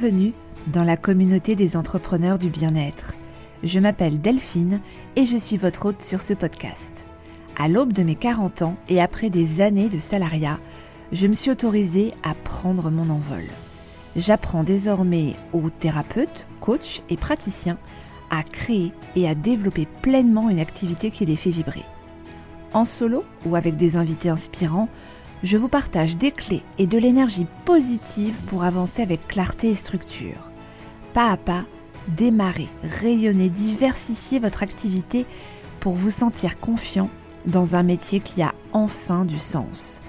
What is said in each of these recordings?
Bienvenue dans la communauté des entrepreneurs du bien-être. Je m'appelle Delphine et je suis votre hôte sur ce podcast. À l'aube de mes 40 ans et après des années de salariat, je me suis autorisée à prendre mon envol. J'apprends désormais aux thérapeutes, coachs et praticiens à créer et à développer pleinement une activité qui les fait vibrer. En solo ou avec des invités inspirants, je vous partage des clés et de l'énergie positive pour avancer avec clarté et structure. Pas à pas, démarrez, rayonnez, diversifiez votre activité pour vous sentir confiant dans un métier qui a enfin du sens.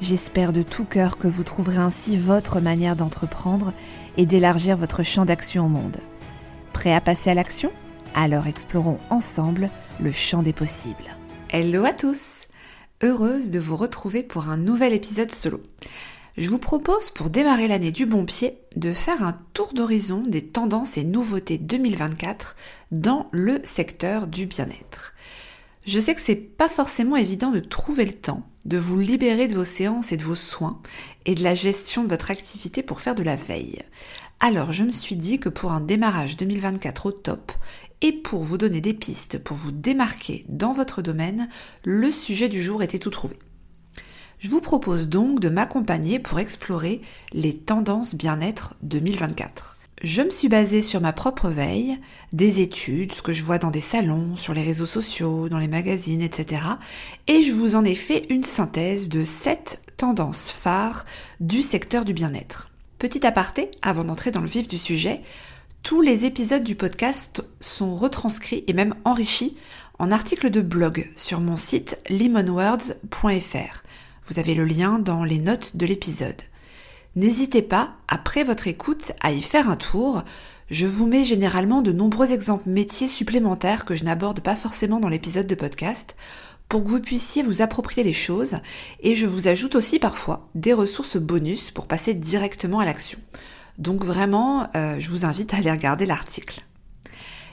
J'espère de tout cœur que vous trouverez ainsi votre manière d'entreprendre et d'élargir votre champ d'action au monde. Prêt à passer à l'action? Alors explorons ensemble le champ des possibles. Hello à tous heureuse de vous retrouver pour un nouvel épisode solo. Je vous propose pour démarrer l'année du bon pied de faire un tour d'horizon des tendances et nouveautés 2024 dans le secteur du bien-être. Je sais que c'est pas forcément évident de trouver le temps de vous libérer de vos séances et de vos soins et de la gestion de votre activité pour faire de la veille. Alors je me suis dit que pour un démarrage 2024 au top et pour vous donner des pistes pour vous démarquer dans votre domaine, le sujet du jour était tout trouvé. Je vous propose donc de m'accompagner pour explorer les tendances bien-être 2024. Je me suis basée sur ma propre veille, des études, ce que je vois dans des salons, sur les réseaux sociaux, dans les magazines, etc. Et je vous en ai fait une synthèse de 7 tendances phares du secteur du bien-être. Petit aparté, avant d'entrer dans le vif du sujet, tous les épisodes du podcast sont retranscrits et même enrichis en articles de blog sur mon site lemonwords.fr. Vous avez le lien dans les notes de l'épisode. N'hésitez pas, après votre écoute, à y faire un tour. Je vous mets généralement de nombreux exemples métiers supplémentaires que je n'aborde pas forcément dans l'épisode de podcast pour que vous puissiez vous approprier les choses et je vous ajoute aussi parfois des ressources bonus pour passer directement à l'action. Donc vraiment, euh, je vous invite à aller regarder l'article.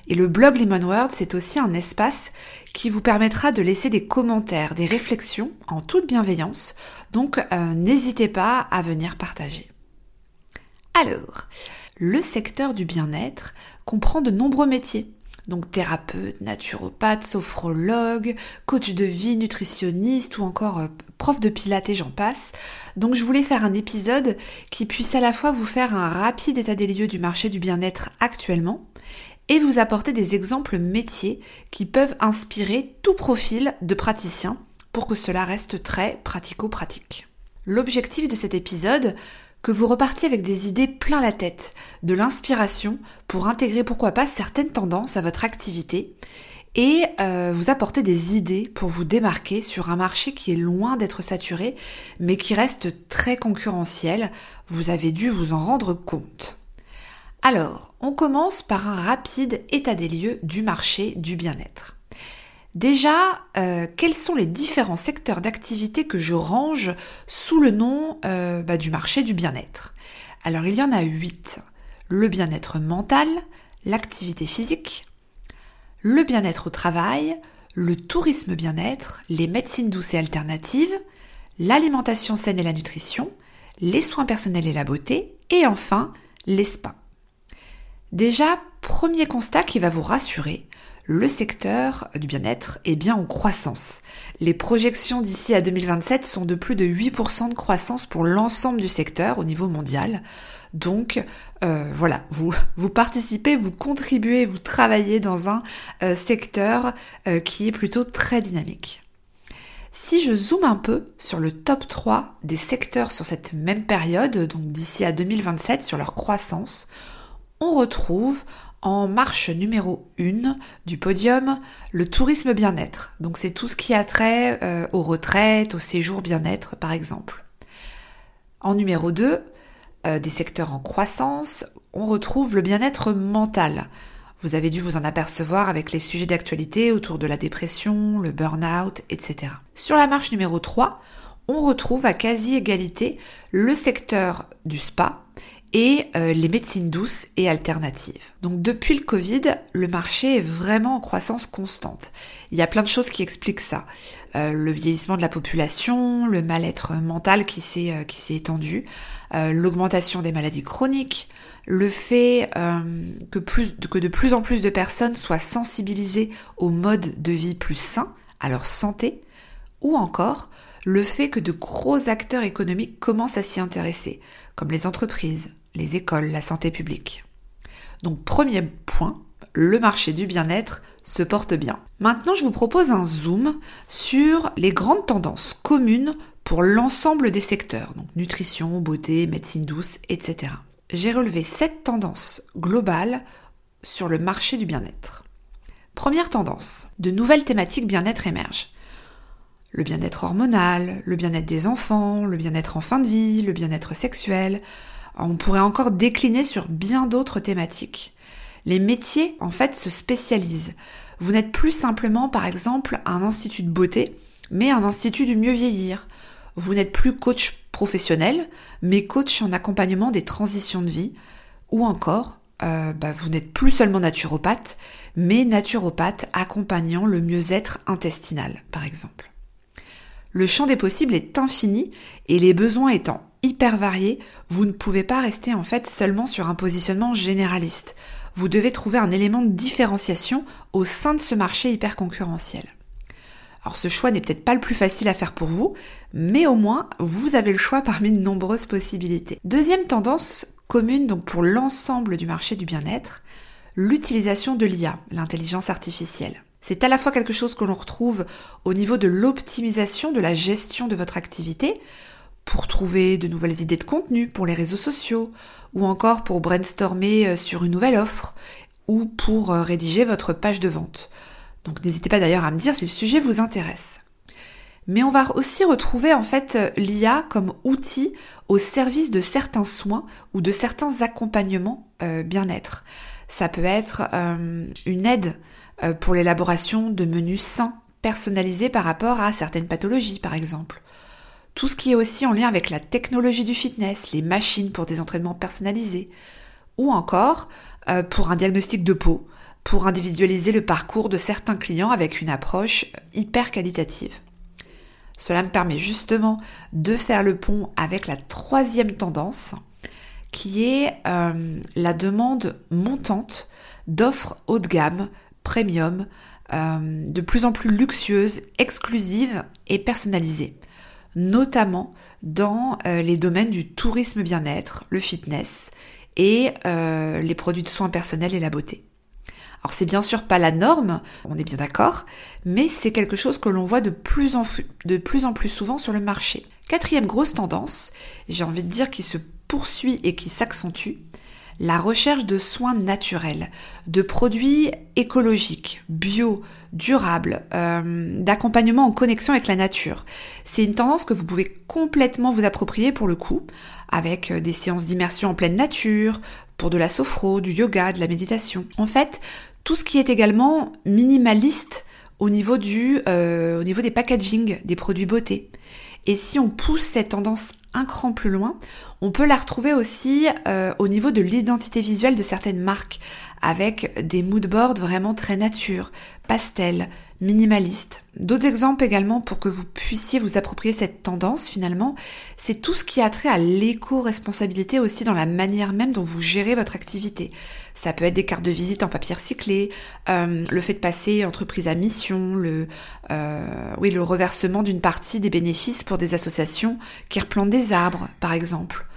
Et le blog Lemon c'est aussi un espace qui vous permettra de laisser des commentaires, des réflexions en toute bienveillance. Donc euh, n'hésitez pas à venir partager. Alors, le secteur du bien-être comprend de nombreux métiers donc thérapeute, naturopathe, sophrologue, coach de vie, nutritionniste ou encore euh, prof de pilates et j'en passe. Donc je voulais faire un épisode qui puisse à la fois vous faire un rapide état des lieux du marché du bien-être actuellement et vous apporter des exemples métiers qui peuvent inspirer tout profil de praticien pour que cela reste très pratico-pratique. L'objectif de cet épisode, que vous repartiez avec des idées plein la tête, de l'inspiration pour intégrer pourquoi pas certaines tendances à votre activité et euh, vous apporter des idées pour vous démarquer sur un marché qui est loin d'être saturé mais qui reste très concurrentiel. Vous avez dû vous en rendre compte. Alors, on commence par un rapide état des lieux du marché du bien-être. Déjà, euh, quels sont les différents secteurs d'activité que je range sous le nom euh, bah, du marché du bien-être? Alors il y en a huit. Le bien-être mental, l'activité physique, le bien-être au travail, le tourisme bien-être, les médecines douces et alternatives, l'alimentation saine et la nutrition, les soins personnels et la beauté, et enfin les. Déjà, premier constat qui va vous rassurer, le secteur du bien-être est bien en croissance. Les projections d'ici à 2027 sont de plus de 8% de croissance pour l'ensemble du secteur au niveau mondial. Donc euh, voilà, vous, participez, vous contribuez, vous travaillez dans un euh, secteur euh, qui est plutôt très dynamique. Si je zoome un peu sur le top 3 des secteurs sur cette même période, donc d'ici à 2027 sur leur croissance, on retrouve en marche numéro 1 du podium, le tourisme bien-être. Donc c'est tout ce qui a trait euh, aux retraites, au séjour bien-être par exemple. En numéro 2, euh, des secteurs en croissance, on retrouve le bien-être mental. Vous avez dû vous en apercevoir avec les sujets d'actualité autour de la dépression, le burn-out, etc. Sur la marche numéro 3, on retrouve à quasi égalité le secteur du spa et euh, les médecines douces et alternatives. Donc depuis le Covid, le marché est vraiment en croissance constante. Il y a plein de choses qui expliquent ça. Euh, le vieillissement de la population, le mal-être mental qui s'est euh, qui s'est étendu, l'augmentation des maladies chroniques, le fait que, plus, que de plus en plus de personnes soient sensibilisées au mode de vie plus sain, à leur santé, ou encore le fait que de gros acteurs économiques commencent à s'y intéresser, comme les entreprises, les écoles, la santé publique. Donc premier point, le marché du bien-être se porte bien. Maintenant, je vous propose un zoom sur les grandes tendances communes pour l'ensemble des secteurs, donc nutrition, beauté, médecine douce, etc. J'ai relevé sept tendances globales sur le marché du bien-être. Première tendance, de nouvelles thématiques bien-être émergent. Le bien-être hormonal, le bien-être des enfants, le bien-être en fin de vie, le bien-être sexuel, on pourrait encore décliner sur bien d'autres thématiques. Les métiers, en fait, se spécialisent. Vous n'êtes plus simplement, par exemple, un institut de beauté, mais un institut du mieux vieillir. Vous n'êtes plus coach professionnel, mais coach en accompagnement des transitions de vie. Ou encore, euh, bah, vous n'êtes plus seulement naturopathe, mais naturopathe accompagnant le mieux-être intestinal, par exemple. Le champ des possibles est infini et les besoins étant hyper variés, vous ne pouvez pas rester en fait seulement sur un positionnement généraliste. Vous devez trouver un élément de différenciation au sein de ce marché hyper concurrentiel. Alors ce choix n'est peut-être pas le plus facile à faire pour vous, mais au moins vous avez le choix parmi de nombreuses possibilités. Deuxième tendance commune donc pour l'ensemble du marché du bien-être, l'utilisation de l'IA, l'intelligence artificielle. C'est à la fois quelque chose que l'on retrouve au niveau de l'optimisation de la gestion de votre activité, pour trouver de nouvelles idées de contenu pour les réseaux sociaux, ou encore pour brainstormer euh, sur une nouvelle offre, ou pour euh, rédiger votre page de vente. Donc n'hésitez pas d'ailleurs à me dire si le sujet vous intéresse. Mais on va aussi retrouver en fait euh, l'IA comme outil au service de certains soins ou de certains accompagnements bien-être. Ça peut être une aide pour l'élaboration de menus sains personnalisés par rapport à certaines pathologies par exemple tout ce qui est aussi en lien avec la technologie du fitness, les machines pour des entraînements personnalisés, ou encore euh, pour un diagnostic de peau, pour individualiser le parcours de certains clients avec une approche hyper qualitative. Cela me permet justement de faire le pont avec la troisième tendance, qui est euh, la demande montante d'offres haut de gamme, premium, euh, de plus en plus luxueuses, exclusives et personnalisées notamment dans euh, les domaines du tourisme bien-être, le fitness et euh, les produits de soins personnels et la beauté. Alors c'est bien sûr pas la norme, on est bien d'accord, mais c'est quelque chose que l'on voit de plus, en, de plus en plus souvent sur le marché. Quatrième grosse tendance, j'ai envie de dire qui se poursuit et qui s'accentue, la recherche de soins naturels, de produits écologiques, bio, durables, euh, d'accompagnement en connexion avec la nature. C'est une tendance que vous pouvez complètement vous approprier pour le coup, avec euh, des séances d'immersion en pleine nature, pour de la sophro, du yoga, de la méditation. En fait, tout ce qui est également minimaliste au niveau euh, des packaging des produits beauté. Et si on pousse cette tendance un cran plus loin, on peut la retrouver aussi euh, au niveau de l'identité visuelle de certaines marques, avec des moodboards vraiment très nature, pastel, minimaliste. D'autres exemples également pour que vous puissiez vous approprier cette tendance finalement, c'est tout ce qui a trait à l'éco-responsabilité aussi dans la manière même dont vous gérez votre activité. Ça peut être des cartes de visite en papier recyclé, euh, le fait de passer entreprise à mission, le, euh, oui, le reversement d'une partie des bénéfices pour des associations qui replantent des arbres, par exemple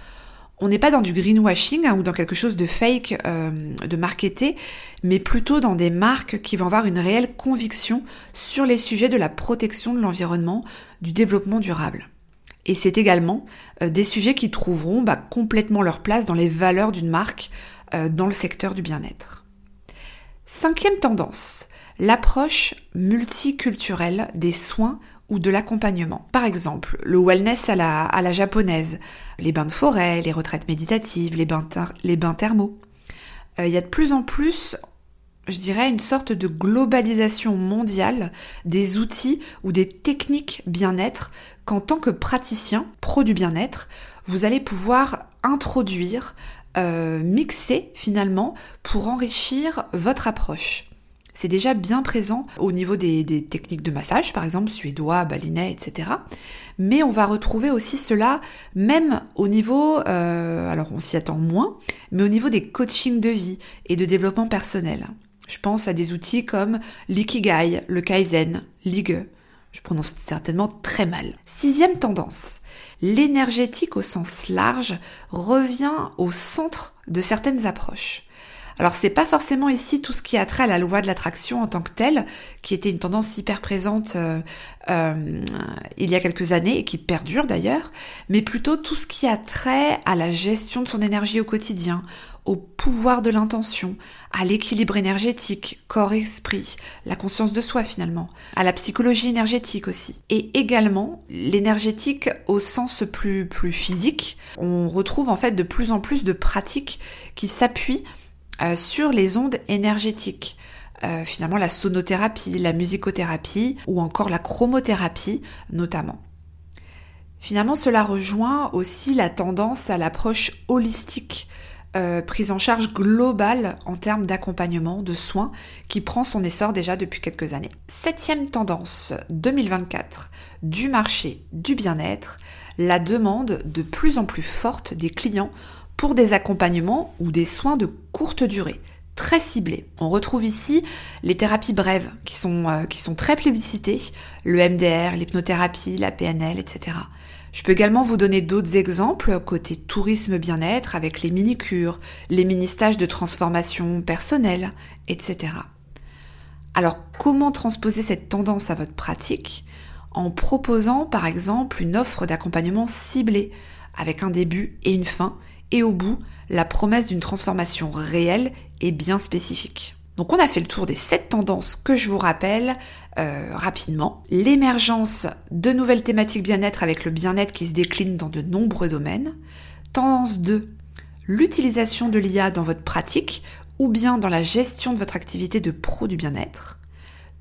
on n'est pas dans du greenwashing hein, ou dans quelque chose de fake, euh, de marketé, mais plutôt dans des marques qui vont avoir une réelle conviction sur les sujets de la protection de l'environnement, du développement durable. Et c'est également des sujets qui trouveront bah, complètement leur place dans les valeurs d'une marque dans le secteur du bien-être. Cinquième tendance, l'approche multiculturelle des soins ou de l'accompagnement. Par exemple, le wellness à la, japonaise, les bains de forêt, les retraites méditatives, les bains, les bains thermaux. Euh, il y a de plus en plus, je dirais, une sorte de globalisation mondiale des outils ou des techniques bien-être qu'en tant que praticien, pro du bien-être, vous allez pouvoir introduire euh, mixés finalement pour enrichir votre approche. C'est déjà bien présent au niveau des, techniques de massage, par exemple suédois, balinais, etc. Mais on va retrouver aussi cela même au niveau, euh, alors on s'y attend moins, mais au niveau des coachings de vie et de développement personnel. Je pense à des outils comme l'ikigai, le kaizen, l'ige. Je prononce certainement très mal. Sixième tendance. L'énergétique au sens large revient au centre de certaines approches. Alors c'est pas forcément ici tout ce qui a trait à la loi de l'attraction en tant que telle, qui était une tendance hyper présente euh, euh, il y a quelques années et qui perdure d'ailleurs, mais plutôt tout ce qui a trait à la gestion de son énergie au quotidien, au pouvoir de l'intention, à l'équilibre énergétique, corps-esprit, la conscience de soi finalement, à la psychologie énergétique aussi. Et également l'énergétique au sens plus, plus physique. On retrouve en fait de plus en plus de pratiques qui s'appuient euh, sur les ondes énergétiques. Euh, finalement la sonothérapie, la musicothérapie ou encore la chromothérapie notamment. Finalement, cela rejoint aussi la tendance à l'approche holistique, euh, prise en charge globale en termes d'accompagnement, de soins, qui prend son essor déjà depuis quelques années. Septième tendance 2024 du marché du bien-être, la demande de plus en plus forte des clients pour des accompagnements ou des soins de courte durée, très ciblés. On retrouve ici les thérapies brèves qui sont, euh, qui sont très plébiscitées, le MDR, l'hypnothérapie, la PNL, etc. Je peux également vous donner d'autres exemples côté tourisme bien-être avec les mini-cures, les mini-stages de transformation personnelle, etc. Alors comment transposer cette tendance à votre pratique En proposant par exemple une offre d'accompagnement ciblée avec un début et une fin et au bout, la promesse d'une transformation réelle et bien spécifique? Donc on a fait le tour des sept tendances que je vous rappelle euh, rapidement. L'émergence de nouvelles thématiques bien-être avec le bien-être qui se décline dans de nombreux domaines. Tendance 2, l'utilisation de l'IA dans votre pratique ou bien dans la gestion de votre activité de pro du bien-être.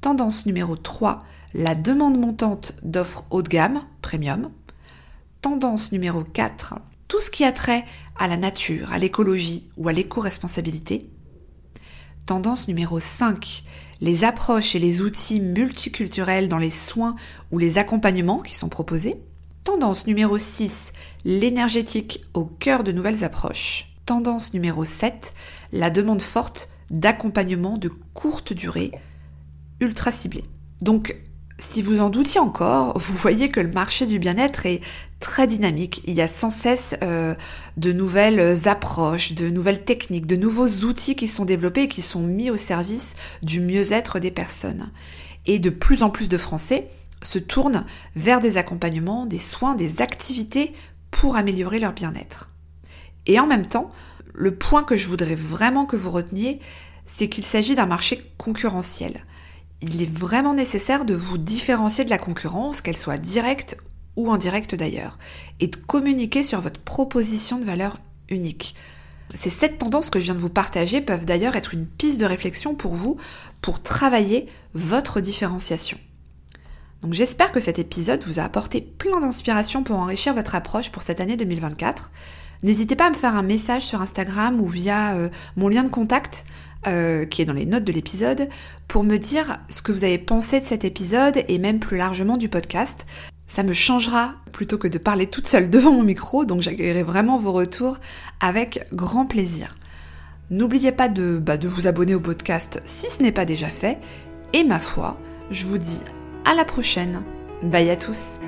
Tendance numéro 3, la demande montante d'offres haut de gamme, premium. Tendance numéro 4, tout ce qui a trait à la nature, à l'écologie ou à l'éco-responsabilité. Tendance numéro 5, les approches et les outils multiculturels dans les soins ou les accompagnements qui sont proposés. Tendance numéro 6, l'énergétique au cœur de nouvelles approches. Tendance numéro 7, la demande forte d'accompagnement de courte durée ultra ciblé. Donc si vous en doutiez encore, vous voyez que le marché du bien-être est très dynamique. Il y a sans cesse euh, de nouvelles approches, de nouvelles techniques, de nouveaux outils qui sont développés et qui sont mis au service du mieux-être des personnes. Et de plus en plus de Français se tournent vers des accompagnements, des soins, des activités pour améliorer leur bien-être. Et en même temps, le point que je voudrais vraiment que vous reteniez, c'est qu'il s'agit d'un marché concurrentiel il est vraiment nécessaire de vous différencier de la concurrence, qu'elle soit directe ou indirecte d'ailleurs, et de communiquer sur votre proposition de valeur unique. Ces sept tendances que je viens de vous partager peuvent d'ailleurs être une piste de réflexion pour vous pour travailler votre différenciation. Donc j'espère que cet épisode vous a apporté plein d'inspiration pour enrichir votre approche pour cette année 2024. N'hésitez pas à me faire un message sur Instagram ou via euh, mon lien de contact euh, qui est dans les notes de l'épisode, pour me dire ce que vous avez pensé de cet épisode et même plus largement du podcast. Ça me changera plutôt que de parler toute seule devant mon micro, donc j'accueillerai vraiment vos retours avec grand plaisir. N'oubliez pas de, bah, de vous abonner au podcast si ce n'est pas déjà fait, et ma foi, je vous dis à la prochaine. Bye à tous